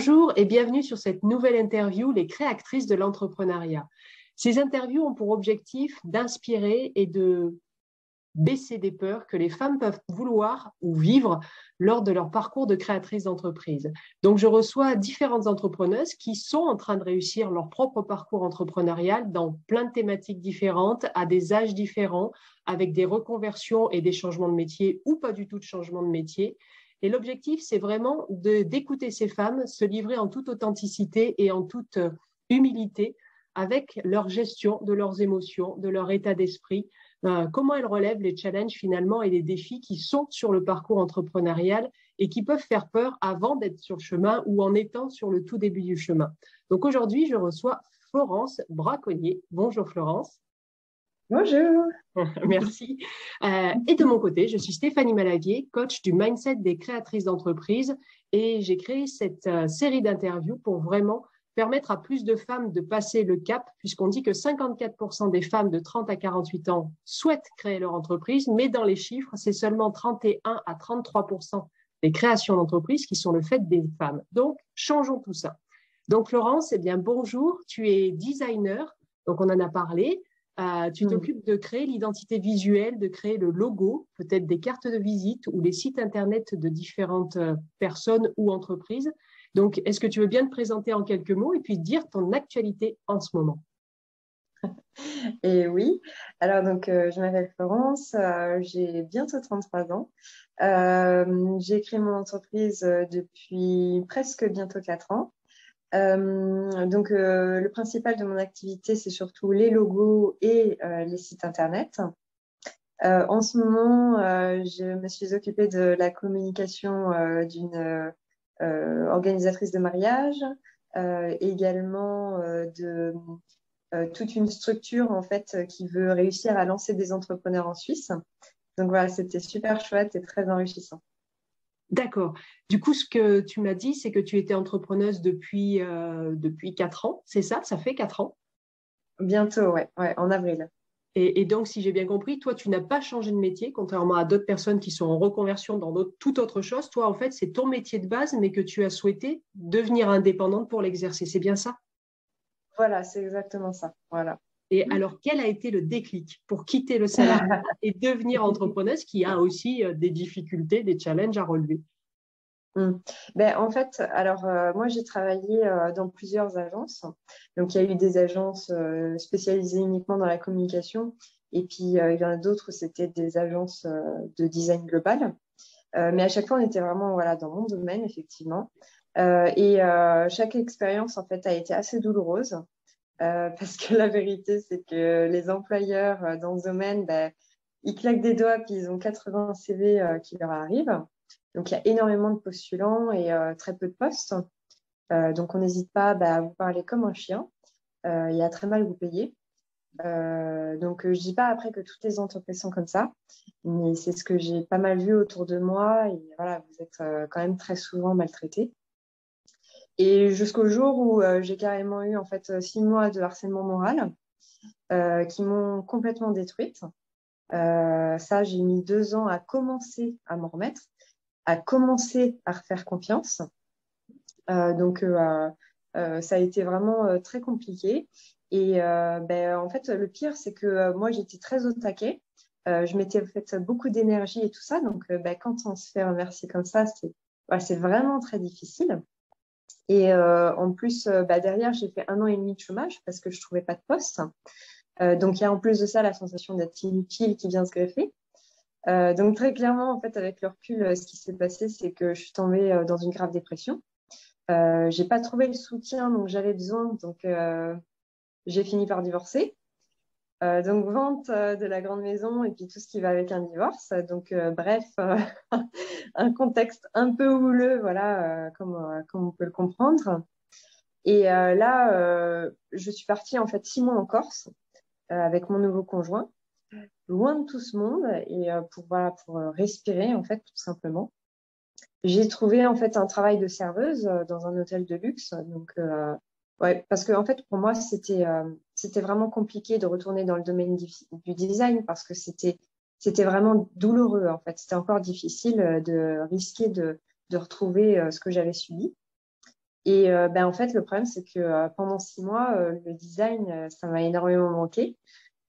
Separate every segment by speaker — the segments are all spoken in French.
Speaker 1: Bonjour et bienvenue sur cette nouvelle interview, les créatrices de l'entrepreneuriat. Ces interviews ont pour objectif d'inspirer et de baisser des peurs que les femmes peuvent vouloir ou vivre lors de leur parcours de créatrice d'entreprise. Donc, je reçois différentes entrepreneuses qui sont en train de réussir leur propre parcours entrepreneurial dans plein de thématiques différentes, à des âges différents, avec des reconversions et des changements de métier ou pas du tout de changement de métier. Et l'objectif, c'est vraiment d'écouter ces femmes se livrer en toute authenticité et en toute euh, humilité avec leur gestion de leurs émotions, de leur état d'esprit, euh, comment elles relèvent les challenges finalement et les défis qui sont sur le parcours entrepreneurial et qui peuvent faire peur avant d'être sur le chemin ou en étant sur le tout début du chemin. Donc aujourd'hui, je reçois Florence Braconnier. Bonjour Florence.
Speaker 2: Bonjour.
Speaker 1: Merci. Euh, et de mon côté, je suis Stéphanie Malavier, coach du mindset des créatrices d'entreprise et j'ai créé cette euh, série d'interviews pour vraiment permettre à plus de femmes de passer le cap, puisqu'on dit que 54% des femmes de 30 à 48 ans souhaitent créer leur entreprise, mais dans les chiffres, c'est seulement 31 à 33% des créations d'entreprises qui sont le fait des femmes. Donc, changeons tout ça. Donc, Florence, eh bien, bonjour, tu es designer, donc on en a parlé. Euh, tu hmm. t'occupes de créer l'identité visuelle, de créer le logo, peut-être des cartes de visite ou les sites internet de différentes euh, personnes ou entreprises. Donc, est-ce que tu veux bien te présenter en quelques mots et puis dire ton actualité en ce moment?
Speaker 2: Et oui, alors donc euh, je m'appelle Florence, j'ai bientôt 33 ans. j'ai créé mon entreprise depuis presque bientôt 4 ans. Euh, donc, euh, le principal de mon activité, c'est surtout les logos et euh, les sites Internet. en ce moment, je me suis occupée de la communication d'une organisatrice de mariage, également de toute une structure en fait qui veut réussir à lancer des entrepreneurs en Suisse. Donc voilà, c'était super chouette et très enrichissant.
Speaker 1: D'accord. Du coup, ce que tu m'as dit, c'est que tu étais entrepreneuse depuis, euh, depuis 4 ans, c'est ça? Ça fait 4 ans?
Speaker 2: Bientôt, ouais, ouais en avril.
Speaker 1: Et, donc, si j'ai bien compris, toi, tu n'as pas changé de métier, contrairement à d'autres personnes qui sont en reconversion dans toute autre chose. Toi, en fait, c'est ton métier de base, mais que tu as souhaité devenir indépendante pour l'exercer. C'est bien ça?
Speaker 2: Voilà, c'est exactement ça. Voilà.
Speaker 1: Et alors, quel a été le déclic pour quitter le salariat et devenir entrepreneuse qui a aussi euh, des difficultés, des challenges à relever?
Speaker 2: Hmm. ben, en fait, alors euh, moi j'ai travaillé euh, dans plusieurs agences. Donc il y a eu des agences spécialisées uniquement dans la communication et puis il y en a d'autres, c'était des agences de design global. mais à chaque fois, on était vraiment voilà, dans mon domaine, effectivement. et chaque expérience, en fait, a été assez douloureuse. Euh, parce que la vérité, c'est que les employeurs euh, dans ce domaine, ben, ils claquent des doigts puis ils ont 80 CV euh, qui leur arrivent. Donc, il y a énormément de postulants et très peu de postes. donc, on n'hésite pas ben, à vous parler comme un chien et à très mal vous payer. donc, je ne dis pas après que toutes les entreprises sont comme ça, mais c'est ce que j'ai pas mal vu autour de moi. Et voilà, vous êtes quand même très souvent maltraités. Et jusqu'au jour où euh, j'ai carrément eu en fait euh, six mois de harcèlement moral euh, qui m'ont complètement détruite. ça, j'ai mis deux ans à commencer à m'en remettre, à commencer à refaire confiance. donc, ça a été vraiment très compliqué. Et ben, en fait, le pire, c'est que moi, j'étais très au taquet. je m'étais fait beaucoup d'énergie et tout ça. Donc, ben, quand on se fait remercier comme ça, c'est vraiment très difficile. Et euh, en plus, euh, bah, derrière, j'ai fait un an et demi de chômage parce que je ne trouvais pas de poste. Euh, donc, il y a en plus de ça la sensation d'être inutile qui vient se greffer. donc, très clairement, en fait, avec le recul, ce qui s'est passé, c'est que je suis tombée dans une grave dépression. Euh, j'ai pas trouvé le soutien dont j'avais besoin, donc j'ai fini par divorcer. Euh, donc, vente euh, de la grande maison et puis tout ce qui va avec un divorce. Donc, euh, bref, un contexte un peu houleux, voilà, comme, comme, on peut le comprendre. Et là, je suis partie en fait six mois en Corse avec mon nouveau conjoint, loin de tout ce monde et pour, voilà, pour respirer, en fait, tout simplement. J'ai trouvé en fait un travail de serveuse dans un hôtel de luxe. Donc, Ouais, parce que en fait, pour moi, c'était c'était vraiment compliqué de retourner dans le domaine du design parce que c'était c'était vraiment douloureux en fait. C'était encore difficile euh, de risquer de, de retrouver euh, ce que j'avais subi. Et ben, en fait, le problème, c'est que pendant six mois, le design, ça m'a énormément manqué.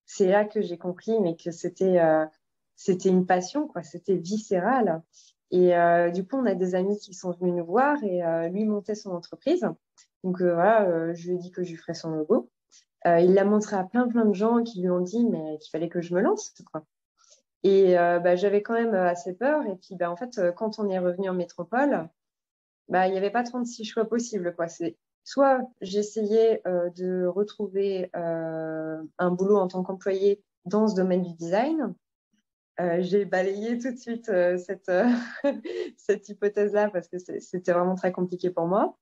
Speaker 2: C'est là que j'ai compris, mais que c'était c'était une passion, quoi. C'était viscéral. Et du coup, on a des amis qui sont venus nous voir et lui montait son entreprise. Donc voilà, je lui ai dit que je lui ferais son logo. Il l'a montré à plein plein de gens qui lui ont dit mais qu'il fallait que je me lance, quoi. Et bah, j'avais quand même assez peur. Et puis, bah, en fait, quand on est revenu en métropole, bah, il n'y avait pas 36 choix possibles. Quoi. C'est, soit j'essayais euh, de retrouver euh, un boulot en tant qu'employé dans ce domaine du design. Euh, j'ai balayé tout de suite cette, cette hypothèse-là parce que c'était vraiment très compliqué pour moi.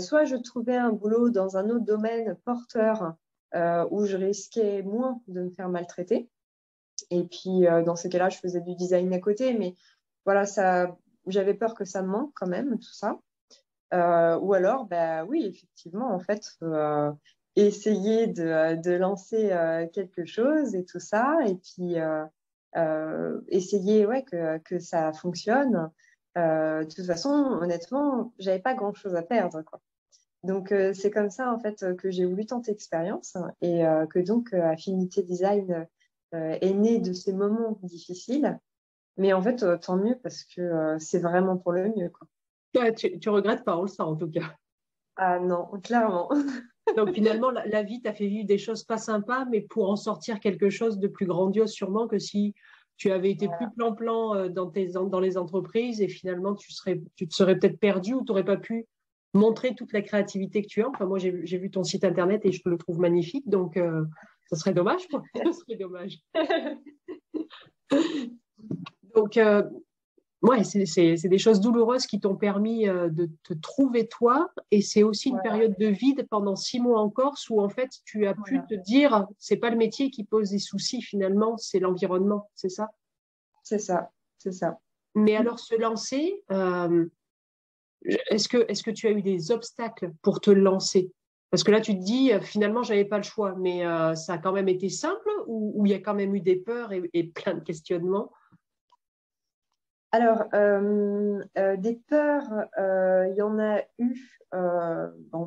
Speaker 2: soit je trouvais un boulot dans un autre domaine porteur où je risquais moins de me faire maltraiter. Et puis, dans ces cas-là, je faisais du design à côté. Mais voilà, ça, j'avais peur que ça me manque quand même, tout ça. Euh, ou alors, bah, oui, effectivement, en fait, euh, essayer de, de lancer euh, quelque chose et tout ça, et puis essayer ouais, que, que ça fonctionne. de toute façon, honnêtement, j'avais pas grand-chose à perdre. Quoi. Donc, c'est comme ça, en fait, que j'ai voulu tenter l'expérience et que donc Affinité Design est né de ces moments difficiles mais en fait, euh, tant mieux parce que euh, c'est vraiment pour le mieux.
Speaker 1: Quoi. tu, tu regrettes pas, on le sent en tout cas.
Speaker 2: Ah non, clairement.
Speaker 1: Donc finalement, la, vie t'a fait vivre des choses pas sympas, mais pour en sortir quelque chose de plus grandiose sûrement que si tu avais été plus plan-plan euh, dans, tes, dans les entreprises et finalement tu, serais, tu te serais peut-être perdu ou tu n'aurais pas pu montrer toute la créativité que tu as. Enfin, moi, j'ai vu ton site internet et je le trouve magnifique, donc ça serait dommage. Quoi. ça serait dommage. Donc, euh, ouais, c'est des choses douloureuses qui t'ont permis euh, de te trouver toi. Et c'est aussi une période de vide pendant six mois en Corse où, en fait, tu as pu te dire, c'est pas le métier qui pose des soucis finalement, c'est l'environnement, c'est ça?
Speaker 2: C'est ça, c'est ça.
Speaker 1: Mais alors, se lancer, euh, est-ce que, est que tu as eu des obstacles pour te lancer? Parce que là, tu te dis, finalement, j'avais pas le choix, mais ça a quand même été simple ou il y a quand même eu des peurs et plein de questionnements?
Speaker 2: Alors, euh, euh, des peurs, euh, il y en a eu,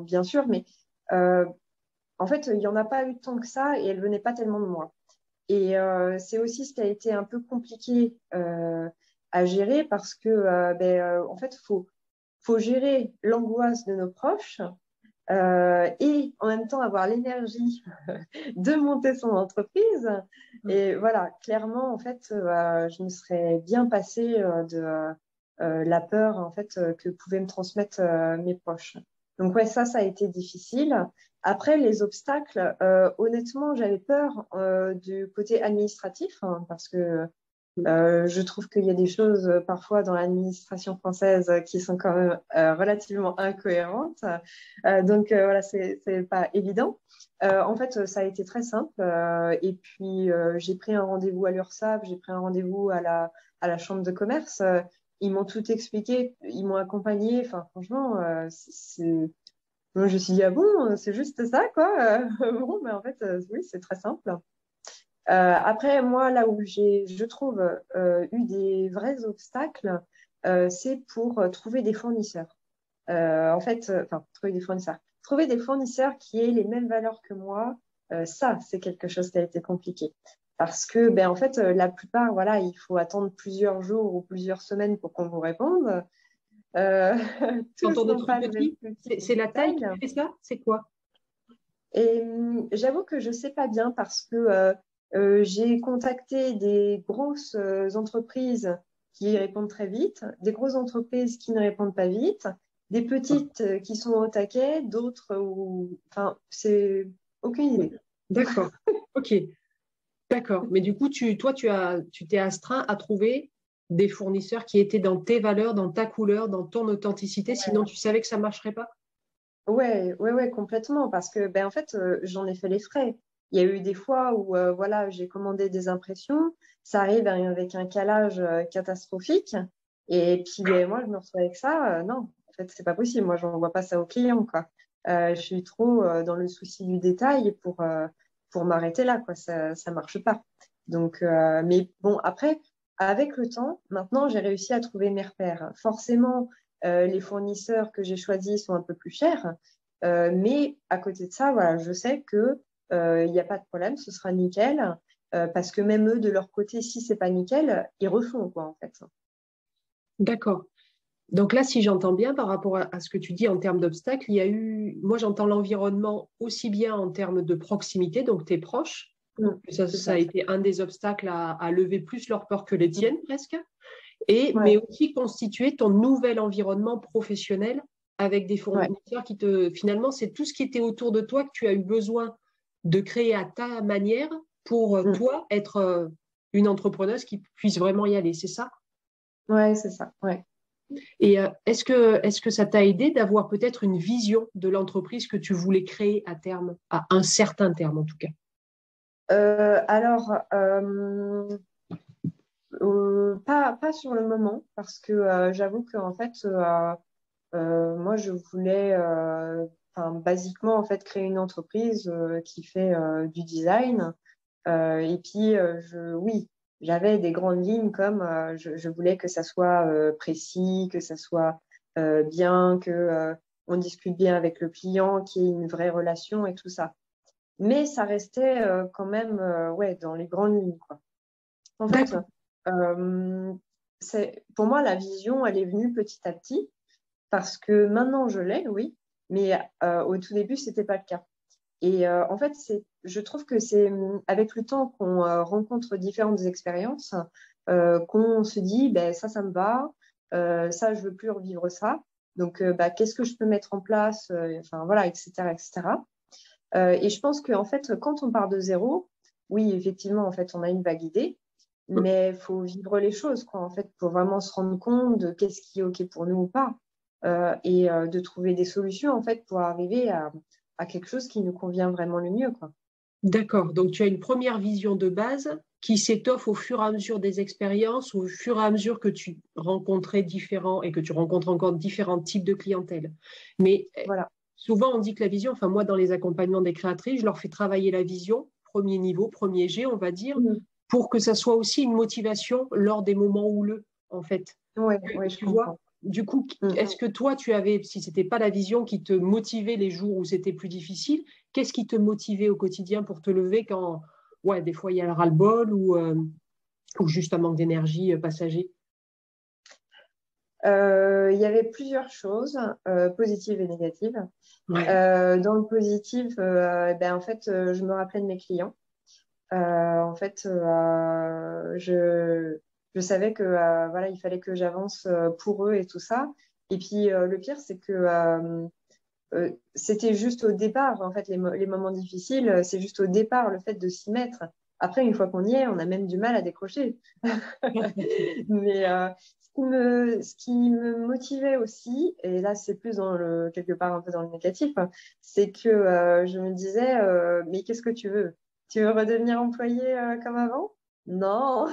Speaker 2: bien sûr, mais en fait, il n'y en a pas eu tant que ça et elles ne venaient pas tellement de moi. Et c'est aussi ce qui a été un peu compliqué à gérer parce que, ben, en fait, il faut gérer l'angoisse de nos proches, euh, et en même temps avoir l'énergie de monter son entreprise. Mm. Et voilà, clairement, en fait, euh, je me serais bien passée euh, de la peur en fait que pouvaient me transmettre mes proches. Donc ouais, ça, ça a été difficile. Après, les obstacles, honnêtement, j'avais peur du côté administratif hein, parce que euh, je trouve qu'il y a des choses euh, parfois dans l'administration française qui sont quand même euh, relativement incohérentes. donc voilà, c'est pas évident. en fait, ça a été très simple. et puis j'ai pris un rendez-vous à l'URSSAF, j'ai pris un rendez-vous à la, à la chambre de commerce. ils m'ont tout expliqué, ils m'ont accompagné. Enfin, franchement, c'est je me suis dit, ah bon, c'est juste ça, quoi. bon, mais en fait, oui, c'est très simple. Euh, après, moi, là où j'ai, je trouve, euh, eu des vrais obstacles, euh, c'est pour trouver des fournisseurs. en fait, enfin, trouver des fournisseurs. Trouver des fournisseurs qui aient les mêmes valeurs que moi, ça, c'est quelque chose qui a été compliqué. Parce que, ben, en fait, la plupart, voilà, il faut attendre plusieurs jours ou plusieurs semaines pour qu'on vous réponde.
Speaker 1: Euh, c'est la taille qui fait ça C'est quoi?
Speaker 2: Et hum, j'avoue que je ne sais pas bien parce que euh, j'ai contacté des grosses euh, entreprises qui répondent très vite, des grosses entreprises qui ne répondent pas vite, des petites euh, qui sont au taquet, d'autres où. Enfin, c'est aucune idée.
Speaker 1: D'accord. ok. D'accord. Mais du coup, tu, toi, tu as, tu t'es astreint à trouver des fournisseurs qui étaient dans tes valeurs, dans ta couleur, dans ton authenticité, sinon tu savais que ça ne marcherait pas?
Speaker 2: Ouais, ouais, ouais, complètement. Parce que, ben, en fait, j'en ai fait les frais. Il y a eu des fois où euh, voilà, j'ai commandé des impressions, ça arrive avec un calage euh, catastrophique. Et puis ben, moi, je me retrouve avec ça. Euh, non, en fait, c'est pas possible. Moi, je n'envoie pas ça au client. Quoi. je suis trop dans le souci du détail pour, pour m'arrêter là. Quoi. Ça ne marche pas. Donc, mais bon, après, avec le temps, maintenant, j'ai réussi à trouver mes repères. Forcément, les fournisseurs que j'ai choisis sont un peu plus chers. mais à côté de ça, voilà, je sais que il n'y a pas de problème, ce sera nickel. parce que même eux, de leur côté, si c'est pas nickel, ils refont quoi en fait.
Speaker 1: D'accord. Donc là, si j'entends bien par rapport à, ce que tu dis en termes d'obstacles, il y a eu, moi j'entends l'environnement aussi bien en termes de proximité, donc tes proches, mm, ça, a été un des obstacles à, lever plus leur peur que les mm. tiennes presque, et, mais aussi constituer ton nouvel environnement professionnel avec des fournisseurs qui te, finalement, c'est tout ce qui était autour de toi que tu as eu besoin de créer à ta manière pour euh, mm. toi être euh, une entrepreneuse qui puisse vraiment y aller, c'est ça?
Speaker 2: Ouais, c'est ça. Ouais.
Speaker 1: Et euh, est-ce que, est que ça t'a aidé d'avoir peut-être une vision de l'entreprise que tu voulais créer à terme, à un certain terme en tout cas?
Speaker 2: Euh, Alors, euh, pas, pas sur le moment, parce que j'avoue qu'en fait, moi, je voulais basiquement en fait, créer une entreprise qui fait du design. et puis, je, oui, j'avais des grandes lignes comme euh, je, voulais que ça soit euh, précis, que ça soit euh, bien, que on discute bien avec le client, qu'il y ait une vraie relation et tout ça. Mais ça restait quand même ouais dans les grandes lignes quoi. En fait, c'est pour moi la vision elle est venue petit à petit parce que maintenant je l'ai oui, mais au tout début c'était pas le cas. Et euh, en fait, je trouve que c'est avec le temps qu'on euh, rencontre différentes expériences euh, qu'on se dit, ben, ça, ça me va, ça, je veux plus revivre ça. Donc, bah, qu'est-ce que je peux mettre en place, enfin voilà, etc., etc. et je pense qu'en fait, quand on part de zéro, oui, effectivement, en fait, on a une vague idée, mais il faut vivre les choses, quoi, en fait, pour vraiment se rendre compte de qu'est-ce qui est OK pour nous ou pas, et de trouver des solutions, en fait, pour arriver à, à quelque chose qui nous convient vraiment le mieux. Quoi.
Speaker 1: D'accord. Donc, tu as une première vision de base qui s'étoffe au fur et à mesure des expériences, au fur et à mesure que tu rencontrais différents et que tu rencontres encore différents types de clientèle. Mais voilà. souvent, on dit que la vision, enfin, moi, dans les accompagnements des créatrices, je leur fais travailler la vision, premier niveau, premier G, on va dire, mmh. pour que ça soit aussi une motivation lors des moments houleux, en fait.
Speaker 2: Oui, ouais, je vois.
Speaker 1: Du coup, mm. est-ce que toi, tu avais, si ce n'était pas la vision qui te motivait les jours où c'était plus difficile, qu'est-ce qui te motivait au quotidien pour te lever quand, ouais, des fois, il y a le ras-le-bol ou, euh, ou juste un manque d'énergie euh, passager?
Speaker 2: Euh, il y avait plusieurs choses, positives et négatives. dans le positif, ben, en fait, je me rappelais de mes clients. en fait, je, je savais que euh, voilà, il fallait que j'avance euh, pour eux et tout ça. Et puis euh, le pire, c'est que c'était juste au départ, en fait, les, les moments difficiles, c'est juste au départ le fait de s'y mettre. Après, une fois qu'on y est, on a même du mal à décrocher. Mais ce, qui me, ce qui me motivait aussi, et là c'est plus dans le, quelque part un peu dans le négatif, c'est que je me disais, mais qu'est-ce que tu veux? Tu veux redevenir employé comme avant? Non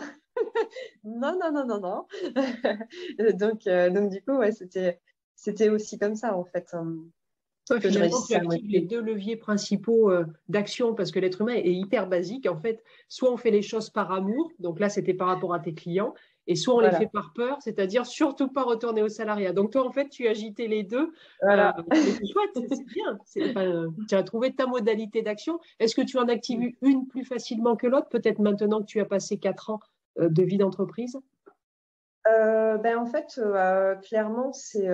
Speaker 2: non, non, non, non, non. donc, euh, donc, du coup, ouais, c'était, c'était aussi comme ça, en fait. Hein,
Speaker 1: que finalement, tu actives les deux leviers principaux euh, d'action parce que l'être humain est hyper basique. En fait, soit on fait les choses par amour, donc là, c'était par rapport à tes clients, et soit on les fait par peur, c'est-à-dire surtout pas retourner au salariat. Donc toi, en fait, tu agité les deux.
Speaker 2: Voilà.
Speaker 1: Euh, c'est chouette, c'est bien. tu as trouvé ta modalité d'action. Est-ce que tu en actives une plus facilement que l'autre? Peut-être maintenant que tu as passé quatre ans de vie d'entreprise?
Speaker 2: Euh, ben, En fait, euh, clairement, c'est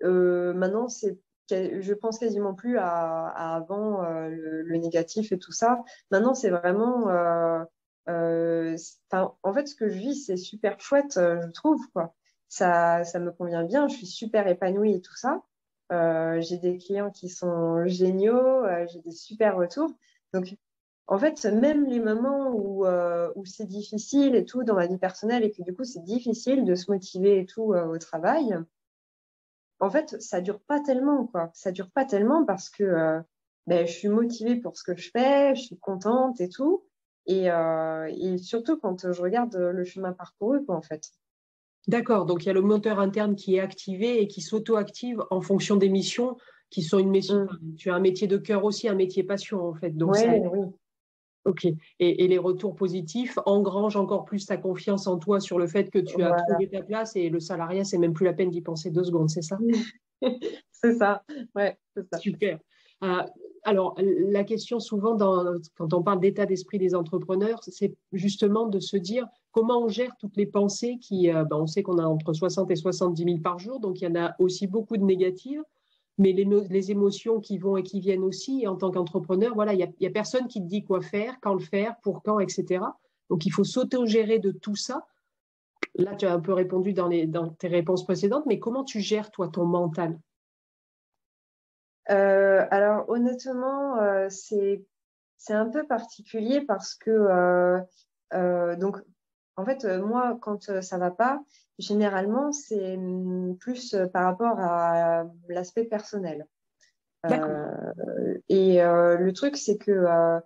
Speaker 2: maintenant, c'est je pense quasiment plus à, avant le, négatif et tout ça. Maintenant, c'est vraiment. en fait, ce que je vis, c'est super chouette, je trouve. Quoi. Ça, ça me convient bien. Je suis super épanouie et tout ça. j'ai des clients qui sont géniaux. j'ai des super retours. Donc, en fait, même les moments où, euh, où c'est difficile et tout dans la vie personnelle et que du coup c'est difficile de se motiver et tout euh, au travail, en fait, ça dure pas tellement quoi. Ça dure pas tellement parce que euh, ben, je suis motivée pour ce que je fais, je suis contente et tout. Et, et surtout quand je regarde le chemin parcouru quoi en fait.
Speaker 1: D'accord, donc il y a le moteur interne qui est activé et qui s'auto-active en fonction des missions qui sont une mission. Mm. Tu as un métier de cœur aussi, un métier passion en fait. Donc
Speaker 2: oui.
Speaker 1: Ok. Et, les retours positifs engrangent encore plus ta confiance en toi sur le fait que tu as trouvé ta place et le salariat, c'est même plus la peine d'y penser deux secondes, c'est ça?
Speaker 2: C'est ça. Ouais, c'est ça.
Speaker 1: Super. Euh, alors, la question souvent, quand on parle d'état d'esprit des entrepreneurs, c'est justement de se dire comment on gère toutes les pensées qui, euh, ben, on sait qu'on a entre 60 et 70 000 par jour, donc il y en a aussi beaucoup de négatives, mais les, émotions qui vont et qui viennent aussi. En tant qu'entrepreneur, voilà, il n'y a, personne qui te dit quoi faire, quand le faire, pour quand, etc. Donc, il faut s'auto-gérer de tout ça. Là, tu as un peu répondu dans, tes réponses précédentes, mais comment tu gères, toi, ton mental?
Speaker 2: Euh, alors honnêtement, euh, c'est un peu particulier parce que euh, donc en fait moi quand ça va pas, généralement c'est hum, plus par rapport à l'aspect personnel. et le truc c'est que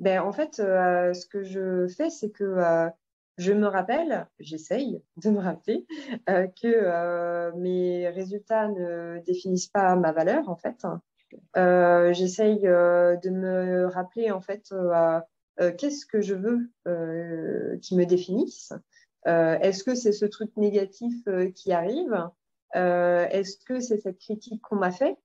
Speaker 2: ben en fait ce que je fais c'est que je me rappelle, j'essaye de me rappeler euh, que euh, mes résultats ne définissent pas ma valeur en fait. Euh, j'essaye de me rappeler en fait qu'est-ce que je veux qui me définisse. Est-ce que c'est ce truc négatif qui arrive? Est-ce que c'est cette critique qu'on m'a fait?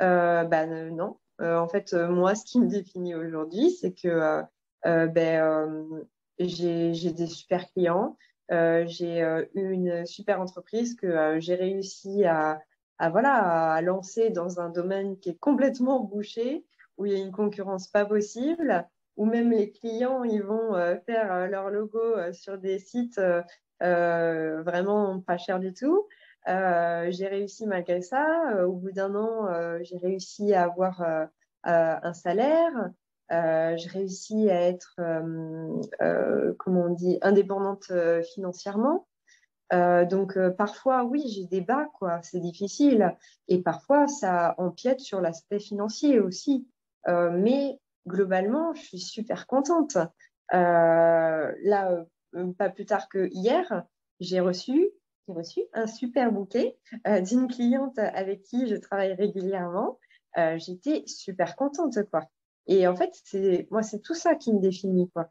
Speaker 2: Ben non. en fait, moi, ce qui me définit aujourd'hui, c'est que ben, j'ai des super clients, euh, j'ai euh, eu une super entreprise que euh, j'ai réussi à, à, voilà, à lancer dans un domaine qui est complètement bouché, où il y a une concurrence pas possible, où même les clients ils vont faire leur logo sur des sites vraiment pas cher du tout. j'ai réussi malgré ça. au bout d'un an, j'ai réussi à avoir un salaire. Euh, je réussis à être, euh, euh, comment on dit, indépendante financièrement. donc parfois, oui, j'ai des bas, quoi. C'est difficile. Et parfois, ça empiète sur l'aspect financier aussi. mais globalement, je suis super contente. là, pas plus tard que hier, j'ai reçu, reçu un super bouquet d'une cliente avec qui je travaille régulièrement. J'étais super contente, quoi. Et en fait, c'est moi, c'est tout ça qui me définit, quoi.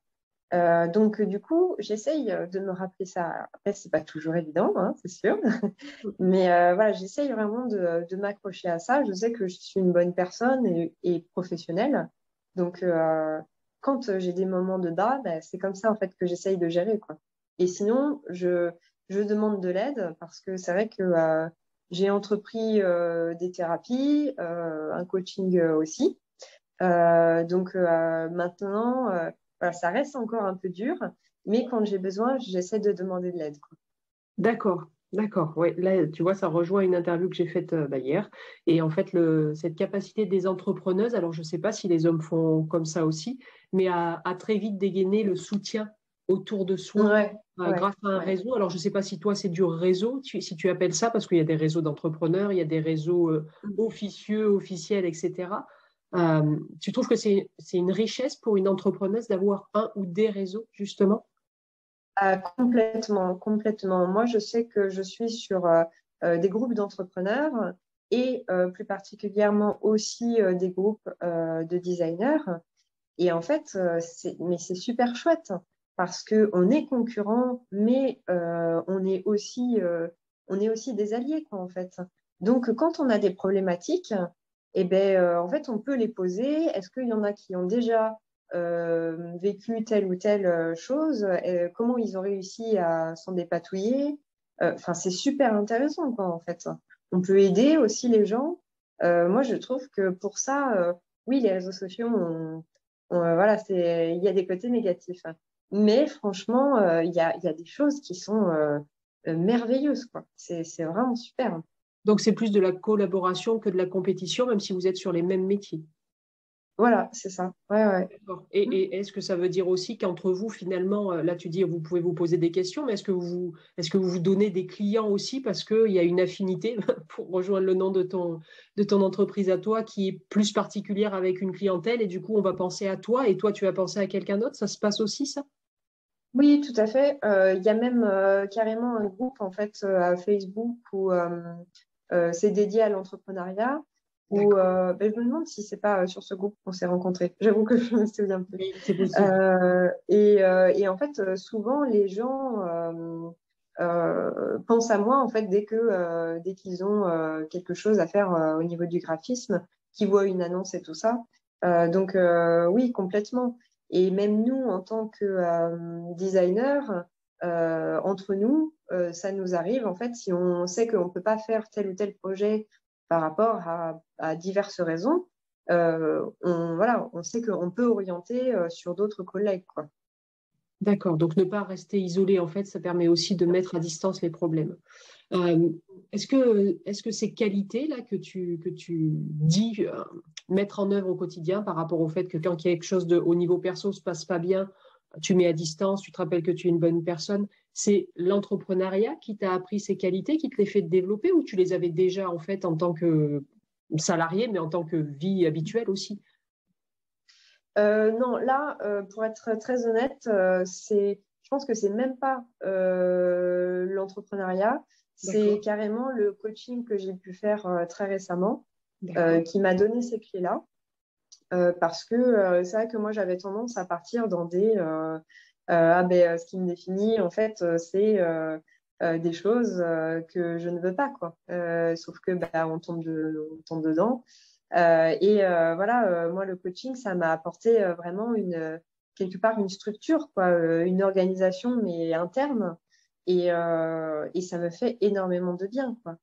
Speaker 2: Euh, donc, du coup, j'essaye de me rappeler ça. Après, c'est pas toujours évident, hein, c'est sûr. Mais euh, voilà, j'essaye vraiment de, de m'accrocher à ça. Je sais que je suis une bonne personne et, et professionnelle. Donc, euh, quand j'ai des moments de bas, ben, c'est comme ça, en fait, que j'essaye de gérer, quoi. Et sinon, je, je demande de l'aide parce que c'est vrai que euh, j'ai entrepris euh, des thérapies, un coaching aussi. Euh, donc euh, maintenant, euh, voilà, ça reste encore un peu dur, mais quand j'ai besoin, j'essaie de demander de l'aide.
Speaker 1: D'accord. D'accord, oui. Là, tu vois, ça rejoint une interview que j'ai faite bah, hier. Et en fait, le, cette capacité des entrepreneuses, alors je ne sais pas si les hommes font comme ça aussi, mais à, très vite dégainer le soutien autour de soi grâce à un réseau. Alors, je ne sais pas si toi, c'est du réseau, si tu appelles ça, parce qu'il y a des réseaux d'entrepreneurs, il y a des réseaux mm. officieux, officiels, etc. Euh, tu trouves que c'est une richesse pour une entrepreneuse d'avoir un ou des réseaux, justement?
Speaker 2: Ah, Complètement, complètement. Moi, je sais que je suis sur euh, euh, des groupes d'entrepreneurs et plus particulièrement aussi des groupes de designers. Et en fait, mais c'est super chouette parce qu'on est concurrents, mais on, est aussi, on est aussi des alliés, quoi, en fait. Donc, quand on a des problématiques, eh ben, euh, en fait, on peut les poser. Est-ce qu'il y en a qui ont déjà euh, vécu telle ou telle euh, chose Comment ils ont réussi à s'en dépatouiller Enfin, c'est super intéressant, quoi, en fait. On peut aider aussi les gens. moi, je trouve que pour ça, oui, les réseaux sociaux, voilà, c'est, il y a des côtés négatifs. Mais franchement, il y a, y, a, des choses qui sont merveilleuses, quoi. C'est, c'est vraiment super.
Speaker 1: Donc, c'est plus de la collaboration que de la compétition, même si vous êtes sur les mêmes métiers.
Speaker 2: Voilà, c'est ça. Ouais, ouais.
Speaker 1: Et, est-ce que ça veut dire aussi qu'entre vous, finalement, euh, là, tu dis, vous pouvez vous poser des questions, mais est-ce que vous, est-ce que vous vous donnez des clients aussi parce qu'il y a une affinité, pour rejoindre le nom de ton, de ton entreprise à toi, qui est plus particulière avec une clientèle, et du coup, on va penser à toi, et toi, tu vas penser à quelqu'un d'autre? Ça se passe aussi, ça?
Speaker 2: Oui, tout à fait. Euh, il y a même euh, carrément un groupe en fait à Facebook où c'est dédié à l'entrepreneuriat Ou ben, je me demande si c'est pas sur ce groupe qu'on s'est rencontrés. J'avoue que je me souviens plus. et, et, en fait, souvent les gens pensent à moi en fait dès que dès qu'ils ont quelque chose à faire au niveau du graphisme, qu'ils voient une annonce et tout ça. donc oui, complètement. Et même nous, en tant que designer, entre nous, ça nous arrive en fait si on sait qu'on ne peut pas faire tel ou tel projet par rapport à, diverses raisons, on, voilà, on sait qu'on peut orienter sur d'autres collègues.
Speaker 1: D'accord, donc ne pas rester isolé, en fait, ça permet aussi de mettre à distance les problèmes. Euh, est-ce que, est -ce que ces qualités-là que tu, que tu dis euh, mettre en œuvre au quotidien par rapport au fait que quand quelque chose de, au niveau perso se passe pas bien, tu mets à distance, tu te rappelles que tu es une bonne personne, c'est l'entrepreneuriat qui t'a appris ces qualités, qui te les fait développer ou tu les avais déjà en fait en tant que salarié, mais en tant que vie habituelle aussi?
Speaker 2: Euh, non, là, euh, pour être très honnête, euh, c'est, je pense que c'est même pas l'entrepreneuriat, c'est carrément le coaching que j'ai pu faire très récemment qui m'a donné ces clés-là. Parce que c'est vrai que moi, j'avais tendance à partir dans des. ah ben, ce qui me définit, en fait, c'est. des choses que je ne veux pas quoi. sauf que bah, on tombe de, on tombe dedans euh, et euh, voilà, euh, moi, le coaching, ça m'a apporté vraiment une, quelque part une structure, quoi, une organisation, mais interne. Et, et, ça me fait énormément de bien. Quoi.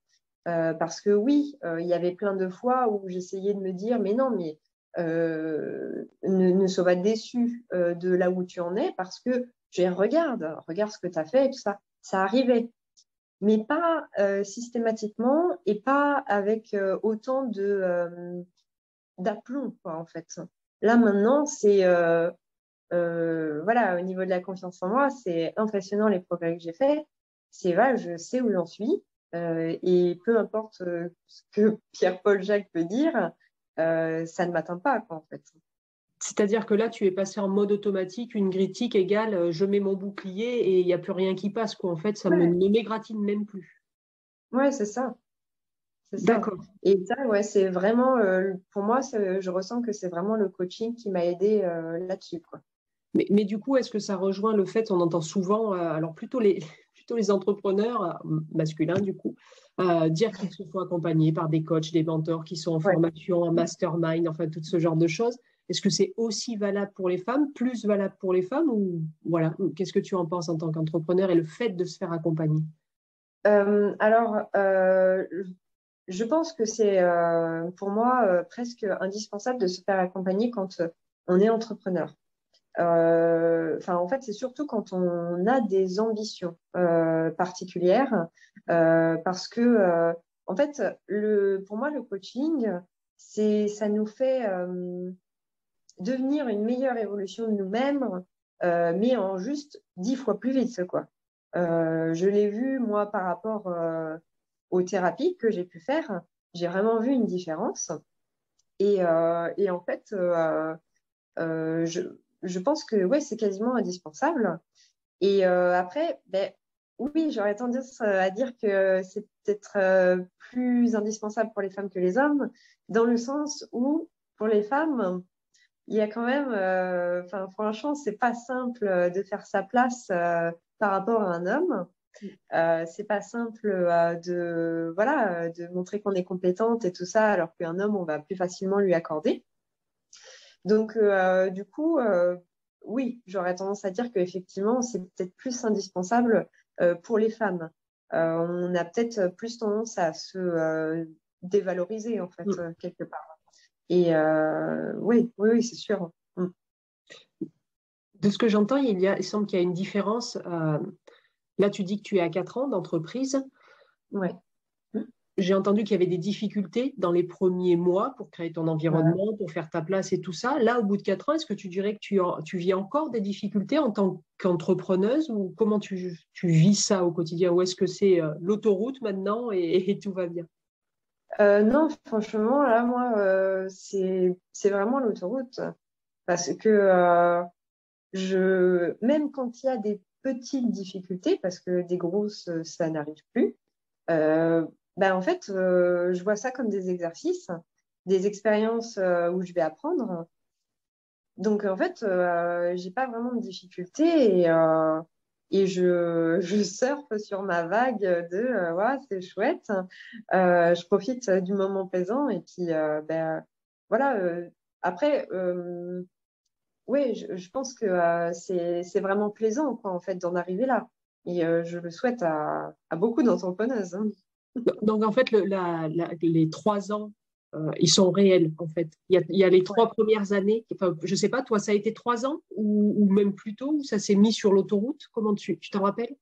Speaker 2: parce que oui, il y avait plein de fois où j'essayais de me dire, mais non, mais ne, ne sois pas déçu de là où tu en es parce que je regarde, regarde ce que tu as fait et tout ça. Ça arrivait mais pas euh, systématiquement et pas avec euh, autant de euh, d'aplomb en fait. Là maintenant c'est voilà au niveau de la confiance en moi c'est impressionnant les progrès que j'ai faits. C'est voilà je sais où j'en suis et peu importe ce que Pierre-Paul Jacques peut dire, ça ne m'atteint pas quoi en fait.
Speaker 1: C'est-à-dire que là, tu es passé en mode automatique, une critique égale euh, je mets mon bouclier et il n'y a plus rien qui passe. Quoi. En fait, ça me, ne m'égratine même plus.
Speaker 2: Ouais, c'est ça. D'accord. Et ça, ouais, c'est vraiment, euh, pour moi, je ressens que c'est vraiment le coaching qui m'a aidé euh, là-dessus.
Speaker 1: Mais, du coup, est-ce que ça rejoint le fait, on entend souvent, alors plutôt les, plutôt les entrepreneurs masculins, du coup, dire qu'ils se font accompagner par des coachs, des mentors qui sont en formation, en mastermind, enfin, tout ce genre de choses. Est-ce que c'est aussi valable pour les femmes, plus valable pour les femmes ou voilà Qu'est-ce que tu en penses en tant qu'entrepreneur et le fait de se faire accompagner?
Speaker 2: Euh, Alors, euh, je pense que c'est euh, pour moi presque indispensable de se faire accompagner quand on est entrepreneur. Enfin, en fait, c'est surtout quand on a des ambitions particulières, parce que, en fait, le, pour moi, le coaching, c'est, ça nous fait devenir une meilleure évolution de nous-mêmes, euh, mais en juste dix fois plus vite. Quoi. Euh, je l'ai vu, moi, par rapport euh, aux thérapies que j'ai pu faire. J'ai vraiment vu une différence. Et, en fait, je, je, pense que ouais, c'est quasiment indispensable. Et après, ben, oui, j'aurais tendance à dire que c'est peut-être plus indispensable pour les femmes que les hommes, dans le sens où, pour les femmes, il y a quand même, euh, enfin, franchement, c'est pas simple euh, de faire sa place euh, par rapport à un homme. Euh, c'est pas simple de, voilà, de montrer qu'on est compétente et tout ça, alors qu'un homme, on va plus facilement lui accorder. Donc, du coup, oui, j'aurais tendance à dire qu'effectivement, c'est peut-être plus indispensable pour les femmes. on a peut-être plus tendance à se dévaloriser, en fait, mm. quelque part. Et euh, oui, oui, oui c'est sûr. Mm.
Speaker 1: De ce que j'entends, il, y a, il semble qu'il y a une différence. Euh, là, tu dis que tu es à 4 ans d'entreprise.
Speaker 2: Oui.
Speaker 1: J'ai entendu qu'il y avait des difficultés dans les premiers mois pour créer ton environnement, pour faire ta place et tout ça. Là, au bout de 4 ans, est-ce que tu dirais que tu, tu vis encore des difficultés en tant qu'entrepreneuse ou comment tu, tu, vis ça au quotidien? Ou est-ce que c'est euh, l'autoroute maintenant et, tout va bien?
Speaker 2: Euh, non, franchement, là, moi, euh, c'est vraiment l'autoroute. Parce que je, même quand il y a des petites difficultés, parce que des grosses, ça n'arrive plus, ben, en fait, je vois ça comme des exercices, des expériences où je vais apprendre. Donc, en fait, je n'ai pas vraiment de difficultés et, et je, je, surfe sur ma vague de ouais, c'est chouette, je profite du moment présent et puis ben, voilà. après, oui, je, pense que c'est vraiment plaisant quoi, en fait, d'en arriver là. Et je le souhaite à, à beaucoup d'entrepreneuses. Hein.
Speaker 1: Donc, en fait, le, la, les trois ans, ils sont réels, en fait. Il y a, il y a les trois premières années. Enfin, je ne sais pas, toi, ça a été trois ans ou, ou même plus tôt, ou ça s'est mis sur l'autoroute? Comment tu t'en rappelles?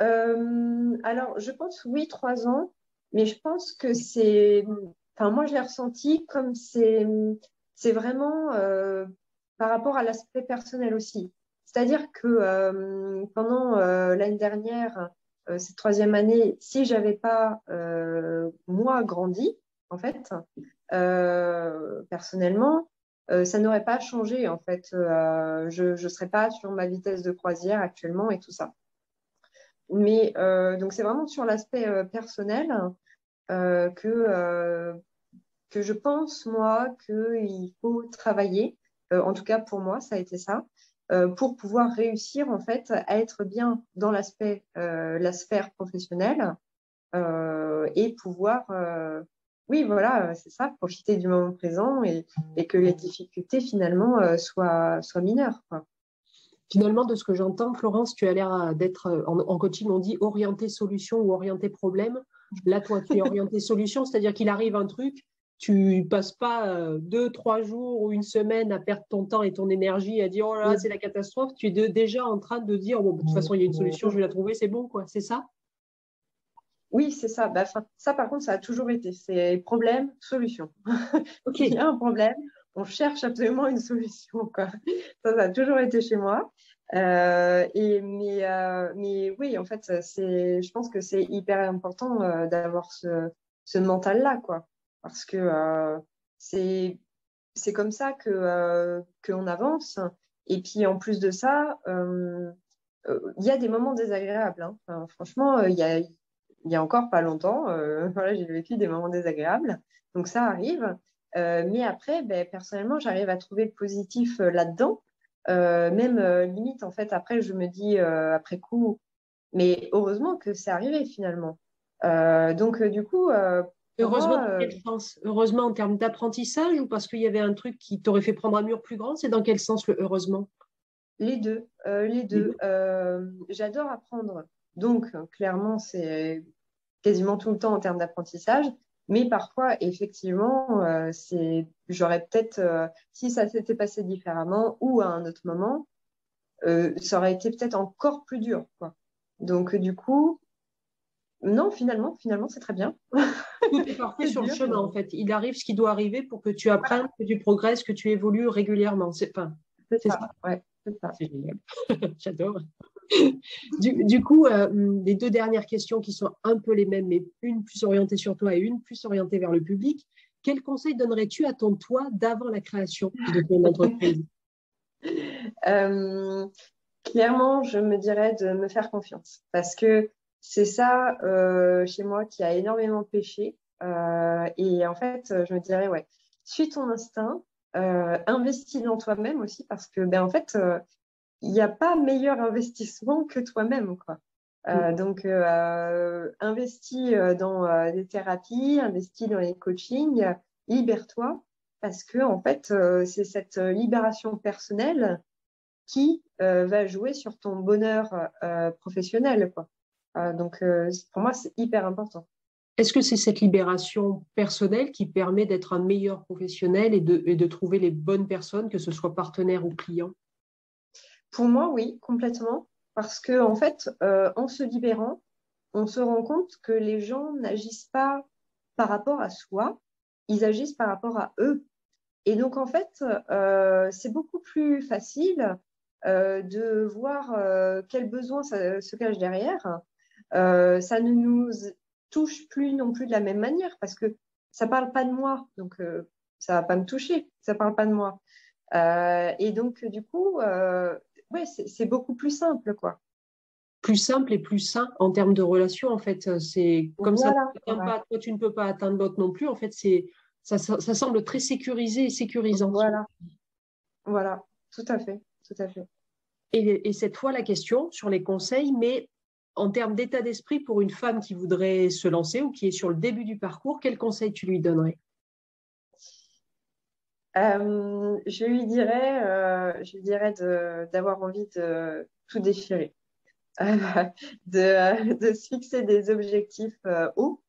Speaker 2: Alors, je pense, oui, trois ans. Mais je pense que c'est. Enfin, moi, je l'ai ressenti comme c'est vraiment euh, par rapport à l'aspect personnel aussi. C'est-à-dire que euh, pendant euh, l'année dernière, euh, cette troisième année, si j'avais pas moi grandi, en fait, personnellement, ça n'aurait pas changé. En fait, je ne serais pas sur ma vitesse de croisière actuellement et tout ça. Mais donc c'est vraiment sur l'aspect personnel que que je pense moi qu'il faut travailler. en tout cas pour moi, ça a été ça. Euh, pour pouvoir réussir en fait à être bien dans l'aspect, euh, la sphère professionnelle euh, et pouvoir, oui voilà, c'est ça, profiter du moment présent et, que les difficultés finalement soient, soient mineures.
Speaker 1: Finalement, de ce que j'entends, Florence, tu as l'air d'être en, coaching, on dit orienté solution ou orienté problème. Là, toi, tu es orienté solution, c'est-à-dire qu'il arrive un truc, tu passes pas euh, deux, trois jours ou une semaine à perdre ton temps et ton énergie à dire oh là, c'est la catastrophe. Tu es déjà en train de dire bon, de toute façon, il y a une solution, je vais la trouver, c'est bon, quoi. C'est ça?
Speaker 2: Oui, c'est ça. Bah, ça, par contre, ça a toujours été. C'est problème, solution. ok, il y a un problème, on cherche absolument une solution. Quoi. Ça, ça a toujours été chez moi. Euh, et, mais, euh, mais oui, en fait, je pense que c'est hyper important d'avoir ce, ce mental-là. quoi parce que euh, c'est comme ça que euh, qu'on avance. Et puis en plus de ça, euh, il y a des moments désagréables. Hein. franchement, il y a y a encore pas longtemps, voilà, j'ai vécu des moments désagréables. Donc ça arrive. mais après, ben, personnellement, j'arrive à trouver le positif là-dedans. même limite, en fait, après, je me dis après coup, mais heureusement que c'est arrivé finalement. donc, du coup,
Speaker 1: Heureusement, dans quel sens? Heureusement en termes d'apprentissage ou parce qu'il y avait un truc qui t'aurait fait prendre un mur plus grand? C'est dans quel sens le heureusement?
Speaker 2: Les deux. Euh, les deux. Euh, j'adore apprendre. Donc, clairement, c'est quasiment tout le temps en termes d'apprentissage. Mais parfois, effectivement, euh, c'est j'aurais peut-être, si ça s'était passé différemment ou à un autre moment, ça aurait été peut-être encore plus dur. Quoi. Donc, du coup, non, finalement, finalement, c'est très bien.
Speaker 1: Tout est parfait sur le chemin, en fait. Il arrive ce qui doit arriver pour que tu apprennes, que tu progresses, que tu évolues régulièrement. C'est
Speaker 2: ça. Ouais,
Speaker 1: c'est génial. J'adore. Du, coup, euh, les deux dernières questions qui sont un peu les mêmes, mais une plus orientée sur toi et une plus orientée vers le public. Quel conseil donnerais-tu à ton toi d'avant la création de ton entreprise?
Speaker 2: Euh, Clairement, je me dirais de me faire confiance parce que c'est ça euh, chez moi qui a énormément pêché. Euh, et en fait, je me dirais, ouais, suis ton instinct, euh, investis dans toi-même aussi parce que, ben, en fait, il n'y a pas meilleur investissement que toi-même, quoi. Mm. Donc, investis dans des thérapies, investis dans les coachings, libère-toi parce que, en fait, c'est cette libération personnelle qui va jouer sur ton bonheur professionnel, quoi. Euh, donc, euh, pour moi, c'est hyper important.
Speaker 1: Est-ce que c'est cette libération personnelle qui permet d'être un meilleur professionnel et de, trouver les bonnes personnes, que ce soit partenaires ou clients?
Speaker 2: Pour moi, oui, complètement. Parce que en fait, euh, en se libérant, on se rend compte que les gens n'agissent pas par rapport à soi, ils agissent par rapport à eux. Et donc, en fait, c'est beaucoup plus facile de voir quels besoins se cachent derrière euh, ça ne nous touche plus non plus de la même manière parce que ça parle pas de moi, donc euh, ça va pas me toucher, ça parle pas de moi. Euh, et donc du coup, ouais, c'est beaucoup plus simple, quoi
Speaker 1: plus simple et plus sain en termes de relation en fait c'est comme ça toi tu ne peux pas atteindre l'autre non plus en fait c'est ça, semble très sécurisé et sécurisant.
Speaker 2: Voilà. Voilà, tout à fait, tout à fait.
Speaker 1: Et, cette fois, la question sur les conseils, mais en termes d'état d'esprit pour une femme qui voudrait se lancer ou qui est sur le début du parcours, quel conseil tu lui donnerais?
Speaker 2: Euh, Je lui dirais, euh, je lui dirais d'avoir envie de tout déchirer, de, se fixer des objectifs hauts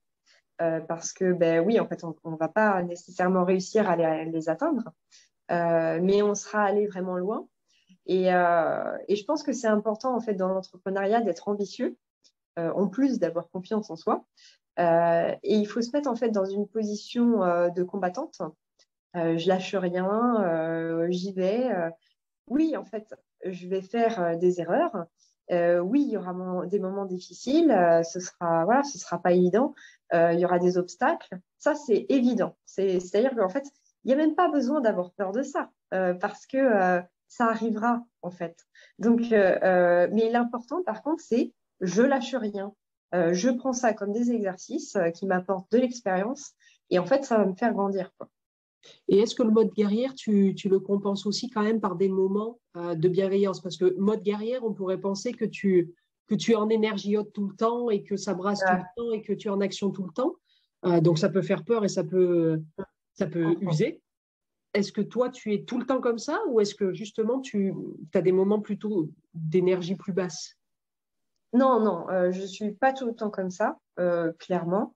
Speaker 2: euh, parce que, ben oui, en fait, on ne va pas nécessairement réussir à les, atteindre, mais on sera allé vraiment loin. Et, euh, et je pense que c'est important, en fait, dans l'entrepreneuriat d'être ambitieux, en plus d'avoir confiance en soi. et il faut se mettre, en fait, dans une position de combattante. je lâche rien, j'y vais. oui, en fait, je vais faire des erreurs. oui, il y aura des moments difficiles, ce sera voilà, ce sera pas évident, euh, il y aura des obstacles. Ça, c'est évident. C'est-à-dire qu'en fait, il n'y a même pas besoin d'avoir peur de ça, euh, parce que euh, ça arrivera, en fait. Donc, mais l'important, par contre, c'est je lâche rien. je prends ça comme des exercices qui m'apportent de l'expérience, et en fait, ça va me faire grandir.
Speaker 1: Et est-ce que le mode guerrière, tu, tu, le compenses aussi quand même par des moments de bienveillance? Parce que mode guerrière, on pourrait penser que tu, que tu es en énergie haute tout le temps et que ça brasse tout le temps et que tu es en action tout le temps. Euh, donc ça peut faire peur et ça peut, ça peut user. Est-ce que toi, tu es tout le temps comme ça ou est-ce que justement, tu as des moments plutôt d'énergie plus basse?
Speaker 2: Non, non, euh, je ne suis pas tout le temps comme ça, euh, clairement.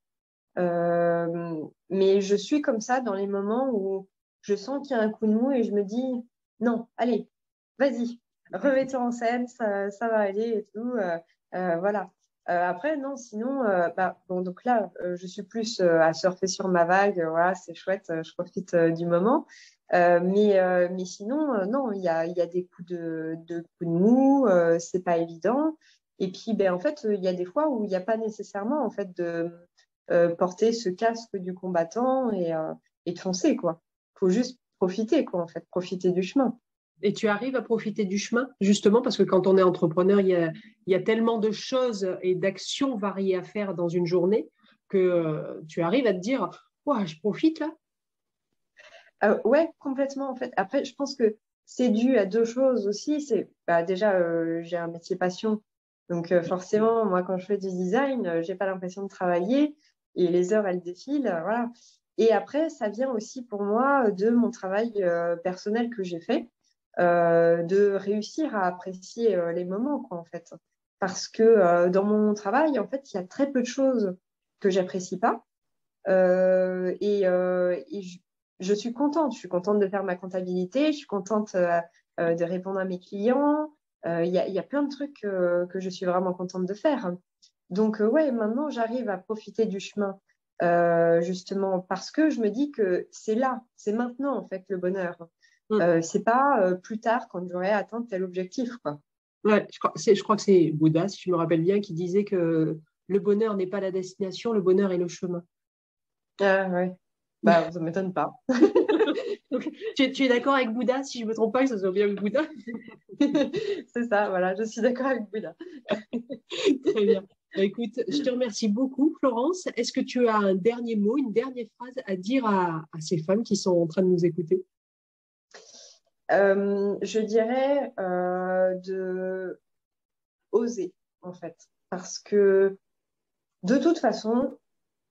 Speaker 2: mais je suis comme ça dans les moments où je sens qu'il y a un coup de mou et je me dis, non, allez, vas-y, remets-toi en scène, ça, va aller et tout. Euh, euh, voilà. Euh, après, non, sinon, bah, bon, donc là, je suis plus à surfer sur ma vague. Voilà, c'est chouette, je profite du moment. mais, mais sinon, non, il y a, y a, des coups de, de, coups de mou, c'est pas évident. Et puis, ben, en fait, il y a des fois où il n'y a pas nécessairement en fait, de porter ce casque du combattant et, et de foncer. Il faut juste profiter, quoi, en fait, profiter du chemin.
Speaker 1: Et tu arrives à profiter du chemin, justement, parce que quand on est entrepreneur, il y a, tellement de choses et d'actions variées à faire dans une journée que euh, tu arrives à te dire ouais, je profite là
Speaker 2: euh, Ouais, complètement, en fait. Après, je pense que c'est dû à deux choses aussi. C'est bah, Déjà, euh, j'ai un métier passion. Donc, euh, forcément, moi, quand je fais du design, j'ai pas l'impression de travailler et les heures, elles défilent. Voilà. Et après, ça vient aussi pour moi de mon travail personnel que j'ai fait. Euh, de réussir à apprécier euh, les moments, quoi, en fait. Parce que euh, dans mon travail, en fait, il y a très peu de choses que j'apprécie pas. et, je, suis contente. Je suis contente de faire ma comptabilité. Je suis contente de répondre à mes clients. Il y, y, a plein de trucs que je suis vraiment contente de faire. Donc, ouais, maintenant, j'arrive à profiter du chemin. justement parce que je me dis que c'est là, c'est maintenant en fait le bonheur. Mm. Euh, c'est pas euh, plus tard quand j'aurai atteint tel objectif. Quoi.
Speaker 1: Ouais, je crois, je crois que c'est Bouddha, si je me rappelle bien, qui disait que le bonheur n'est pas la destination, le bonheur est le chemin.
Speaker 2: Ah ouais. Bah, ça ne m'étonne pas.
Speaker 1: tu, es d'accord avec Bouddha, si je ne me trompe pas, que ça soit bien avec Bouddha?
Speaker 2: C'est ça, voilà, je suis d'accord avec Bouddha.
Speaker 1: Très bien. Bah, écoute, je te remercie beaucoup, Florence. Est-ce que tu as un dernier mot, une dernière phrase à dire à ces femmes qui sont en train de nous écouter?
Speaker 2: Je dirais euh, de oser, en fait. Parce que de toute façon,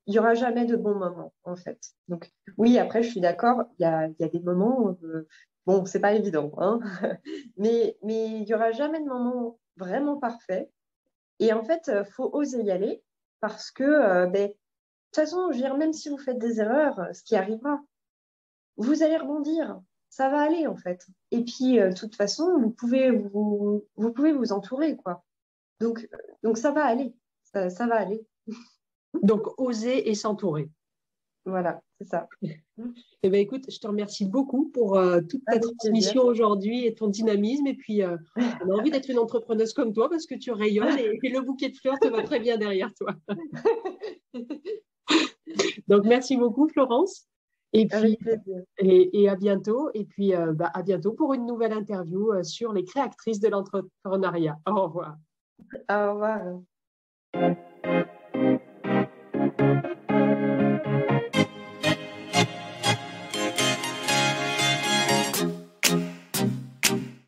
Speaker 2: il n'y aura jamais de bons moments, en fait. Donc, oui, après, je suis d'accord, il y a, y a, des moments euh, bon, c'est pas évident, hein mais, mais il n'y aura jamais de moment vraiment parfait. Et en fait, il faut oser y aller parce que, ben, de toute façon, je veux même si vous faites des erreurs, ce qui arrivera, vous allez rebondir ça va aller en fait. Et puis, euh, de toute façon, vous pouvez vous, vous pouvez vous entourer, quoi. Donc, donc ça va aller, ça, ça va aller.
Speaker 1: donc, oser et s'entourer.
Speaker 2: Voilà, c'est ça.
Speaker 1: Eh bien, écoute, je te remercie beaucoup pour euh, toute ta transmission aujourd'hui et ton dynamisme. Et puis, euh, on a envie d'être une entrepreneuse comme toi parce que tu rayonnes et, et le bouquet de fleurs te va très bien derrière toi. Donc, merci beaucoup, Florence. Et puis, et, à bientôt. Et puis, euh, bah, à bientôt pour une nouvelle interview euh, sur les créatrices de l'entrepreneuriat. Au revoir.
Speaker 2: Au revoir.